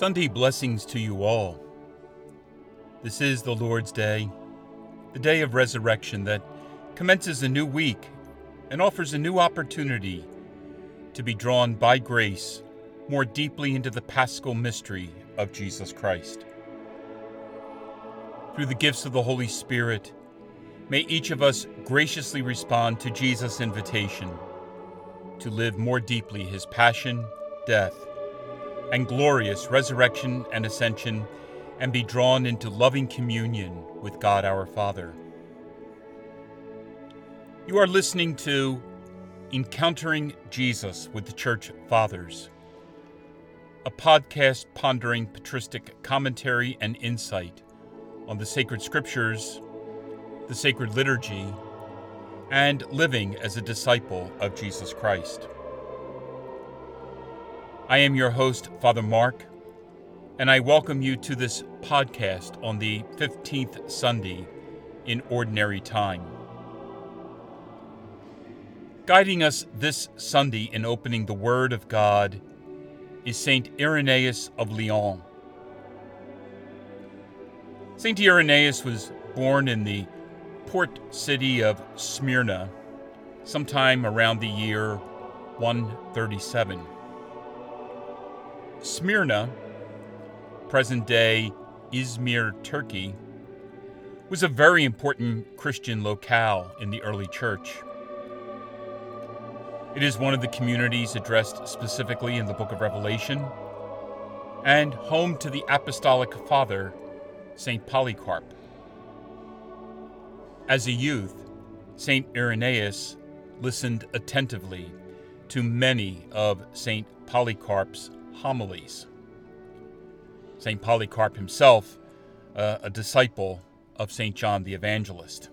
Sunday blessings to you all. This is the Lord's Day, the day of resurrection that commences a new week and offers a new opportunity to be drawn by grace more deeply into the paschal mystery of Jesus Christ. Through the gifts of the Holy Spirit, may each of us graciously respond to Jesus' invitation to live more deeply his passion, death, and glorious resurrection and ascension, and be drawn into loving communion with God our Father. You are listening to Encountering Jesus with the Church Fathers, a podcast pondering patristic commentary and insight on the sacred scriptures, the sacred liturgy, and living as a disciple of Jesus Christ. I am your host, Father Mark, and I welcome you to this podcast on the 15th Sunday in Ordinary Time. Guiding us this Sunday in opening the Word of God is Saint Irenaeus of Lyon. Saint Irenaeus was born in the port city of Smyrna sometime around the year 137. Smyrna, present day Izmir, Turkey, was a very important Christian locale in the early church. It is one of the communities addressed specifically in the book of Revelation and home to the apostolic father, St. Polycarp. As a youth, St. Irenaeus listened attentively to many of St. Polycarp's homilies. St. Polycarp himself, uh, a disciple of St. John the Evangelist.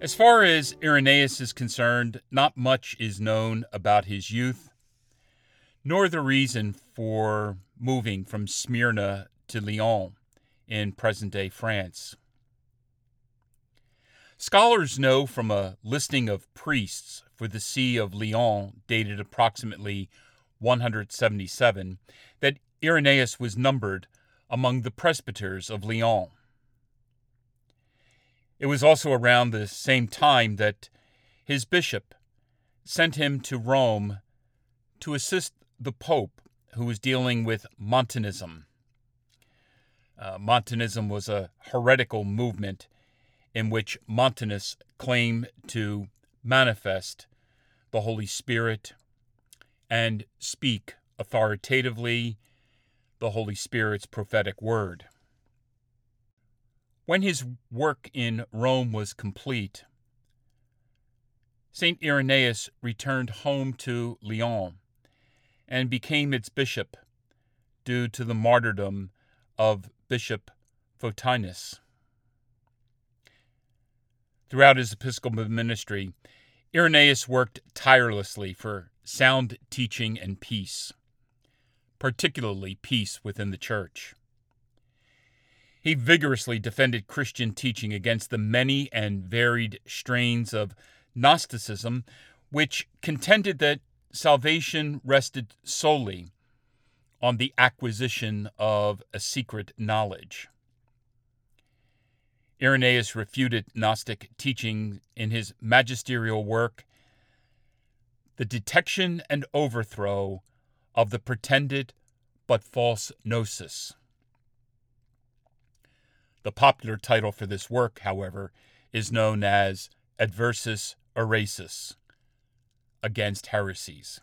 As far as Irenaeus is concerned, not much is known about his youth, nor the reason for moving from Smyrna to Lyon in present day France. Scholars know from a listing of priests for the See of Lyon, dated approximately 177, that Irenaeus was numbered among the presbyters of Lyon. It was also around the same time that his bishop sent him to Rome to assist the Pope, who was dealing with Montanism. Uh, Montanism was a heretical movement in which Montanus claimed to manifest the Holy Spirit and speak authoritatively the Holy Spirit's prophetic word. When his work in Rome was complete, St. Irenaeus returned home to Lyon and became its bishop due to the martyrdom of Bishop Photinus. Throughout his episcopal ministry, Irenaeus worked tirelessly for sound teaching and peace, particularly peace within the church. He vigorously defended Christian teaching against the many and varied strains of Gnosticism, which contended that salvation rested solely on the acquisition of a secret knowledge. Irenaeus refuted Gnostic teaching in his magisterial work, The Detection and Overthrow of the Pretended but False Gnosis. The popular title for this work, however, is known as Adversus Haereses, Against Heresies.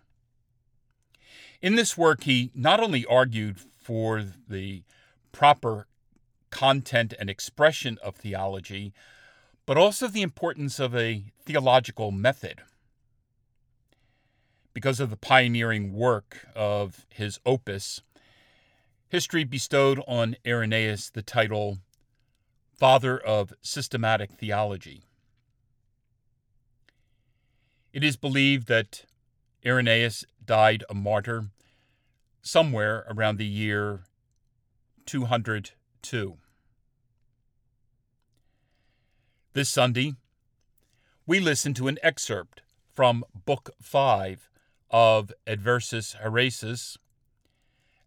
In this work, he not only argued for the proper content and expression of theology, but also the importance of a theological method. Because of the pioneering work of his opus, history bestowed on Irenaeus the title Father of Systematic Theology. It is believed that Irenaeus died a martyr somewhere around the year 202. This Sunday, we listen to an excerpt from Book 5 of Adversus Haereses,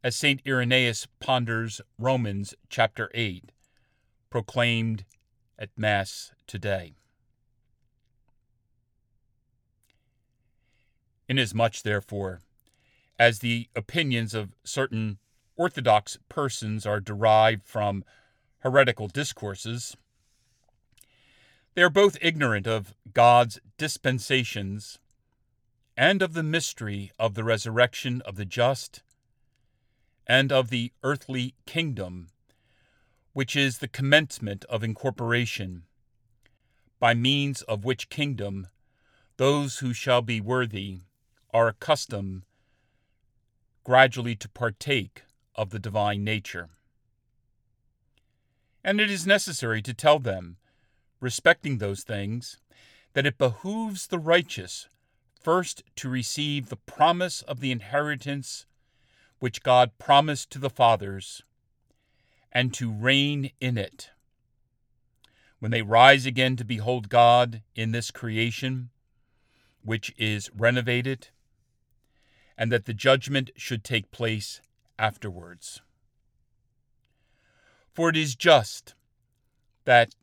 as St. Irenaeus ponders Romans chapter 8, proclaimed at Mass today. Inasmuch, therefore, as the opinions of certain Orthodox persons are derived from heretical discourses, they are both ignorant of God's dispensations and of the mystery of the resurrection of the just and of the earthly kingdom, which is the commencement of incorporation, by means of which kingdom those who shall be worthy are accustomed gradually to partake of the divine nature. And it is necessary to tell them, respecting those things, that it behooves the righteous first to receive the promise of the inheritance which God promised to the fathers, and to reign in it. When they rise again to behold God in this creation, which is renovated, and that the judgment should take place afterwards. For it is just that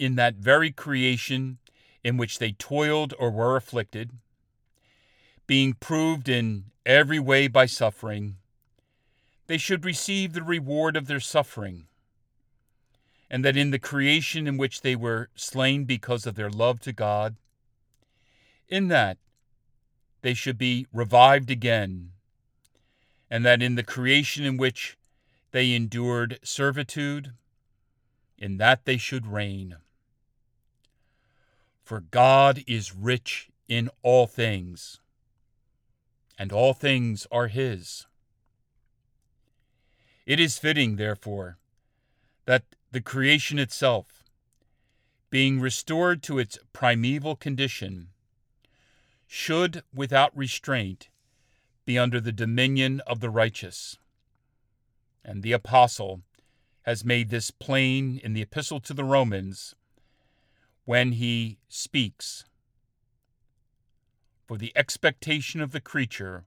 in that very creation in which they toiled or were afflicted, being proved in every way by suffering, they should receive the reward of their suffering, and that in the creation in which they were slain because of their love to God, in that they should be revived again, and that in the creation in which they endured servitude, in that they should reign. For God is rich in all things, and all things are His. It is fitting, therefore, that the creation itself, being restored to its primeval condition, should, without restraint, be under the dominion of the righteous. And the Apostle has made this plain in the Epistle to the Romans when he speaks. For the expectation of the creature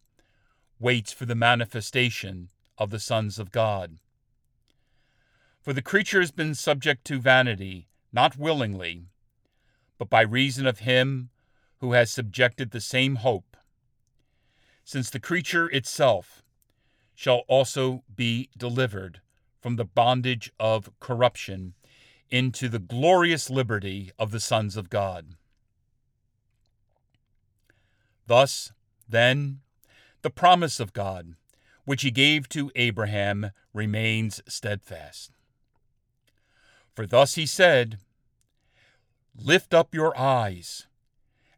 waits for the manifestation of the sons of God. For the creature has been subject to vanity, not willingly, but by reason of him who has subjected the same hope, since the creature itself shall also be delivered from the bondage of corruption into the glorious liberty of the sons of God. Thus, then, the promise of God, which he gave to Abraham, remains steadfast. For thus he said, Lift up your eyes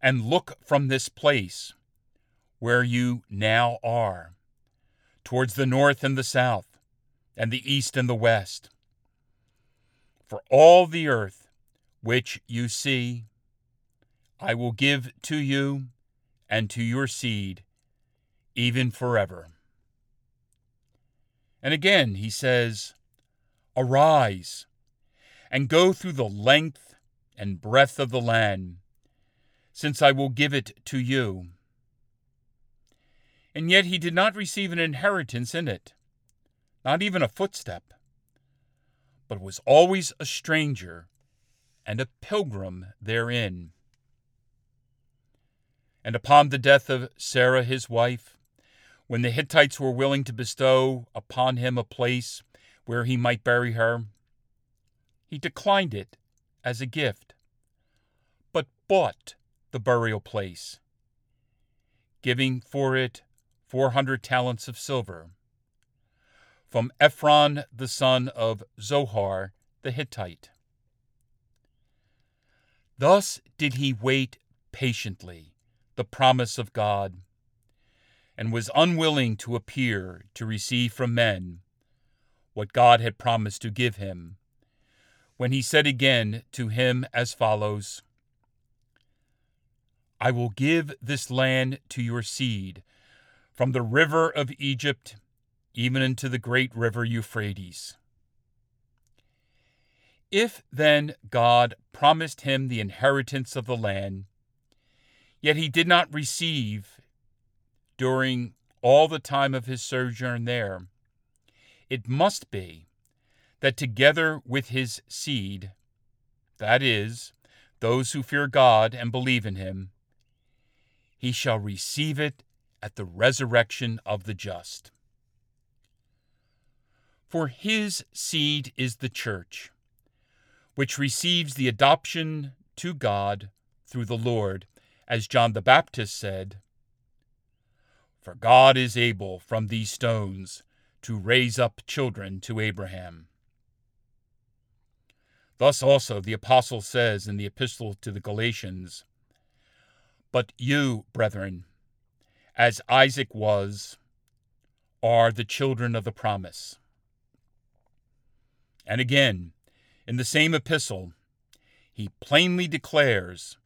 and look from this place where you now are, towards the north and the south, and the east and the west. For all the earth which you see, I will give to you and to your seed, even forever. And again he says, Arise and go through the length and breadth of the land since I will give it to you. And yet he did not receive an inheritance in it, not even a footstep, but was always a stranger and a pilgrim therein. And upon the death of Sarah his wife, when the Hittites were willing to bestow upon him a place where he might bury her, he declined it as a gift, but bought the burial place, giving for it four hundred talents of silver. From Ephron the son of Zohar the Hittite. Thus did he wait patiently the promise of God, and was unwilling to appear to receive from men what God had promised to give him, when he said again to him as follows I will give this land to your seed, from the river of Egypt even unto the great river Euphrates. If then God promised him the inheritance of the land, yet he did not receive during all the time of his sojourn there, it must be that together with his seed, that is, those who fear God and believe in him, he shall receive it at the resurrection of the just. For his seed is the church, which receives the adoption to God through the Lord, as John the Baptist said, For God is able from these stones to raise up children to Abraham. Thus also the Apostle says in the Epistle to the Galatians, But you, brethren, as Isaac was, are the children of the promise. And again, in the same epistle, he plainly declares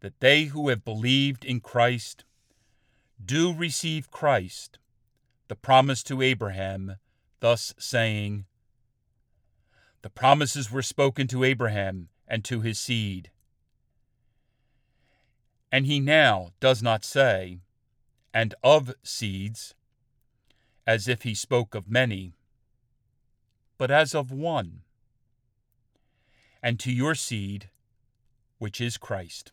that they who have believed in Christ do receive Christ, the promise to Abraham, thus saying, The promises were spoken to Abraham and to his seed. And he now does not say, and of seeds, as if he spoke of many, but as of one, and to your seed, which is Christ.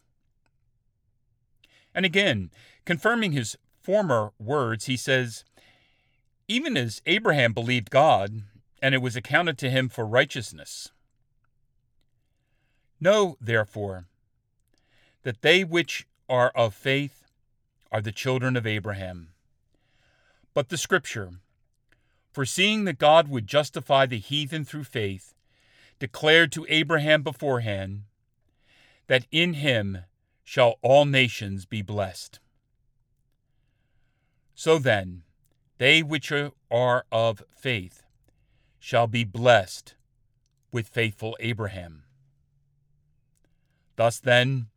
And again, confirming his former words, he says, Even as Abraham believed God, and it was accounted to him for righteousness. Know, therefore, that they which are of faith are the children of Abraham. But the Scripture, foreseeing that God would justify the heathen through faith, declared to Abraham beforehand that in him shall all nations be blessed. So then, they which are of faith shall be blessed with faithful Abraham. Thus then,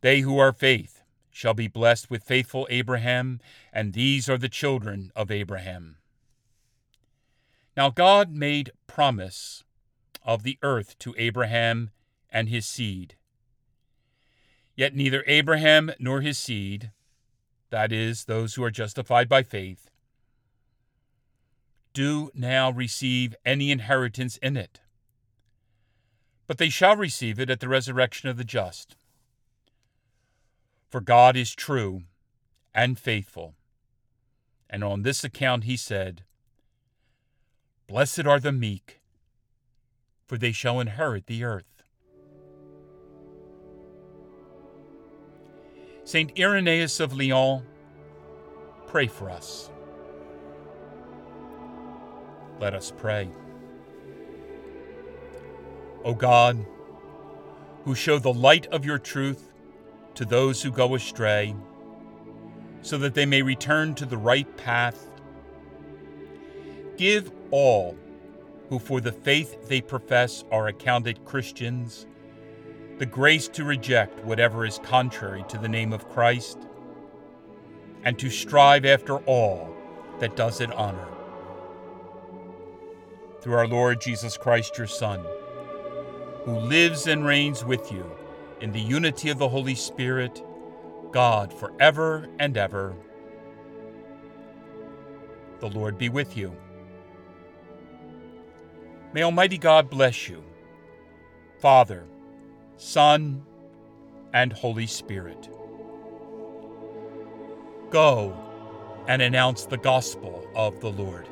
they who are faith shall be blessed with faithful Abraham, and these are the children of Abraham. Now God made promise of the earth to Abraham and his seed. Yet neither Abraham nor his seed, that is, those who are justified by faith, do now receive any inheritance in it. But they shall receive it at the resurrection of the just. For God is true and faithful. And on this account he said, Blessed are the meek, for they shall inherit the earth. Saint Irenaeus of Lyon, pray for us. Let us pray. O God, who show the light of your truth to those who go astray, so that they may return to the right path, give all who for the faith they profess are accounted Christians the grace to reject whatever is contrary to the name of Christ and to strive after all that does it honor. Through our Lord Jesus Christ, your Son, who lives and reigns with you in the unity of the Holy Spirit, God, forever and ever. The Lord be with you. May Almighty God bless you, Father, Son, and Holy Spirit. Go and announce the gospel of the Lord.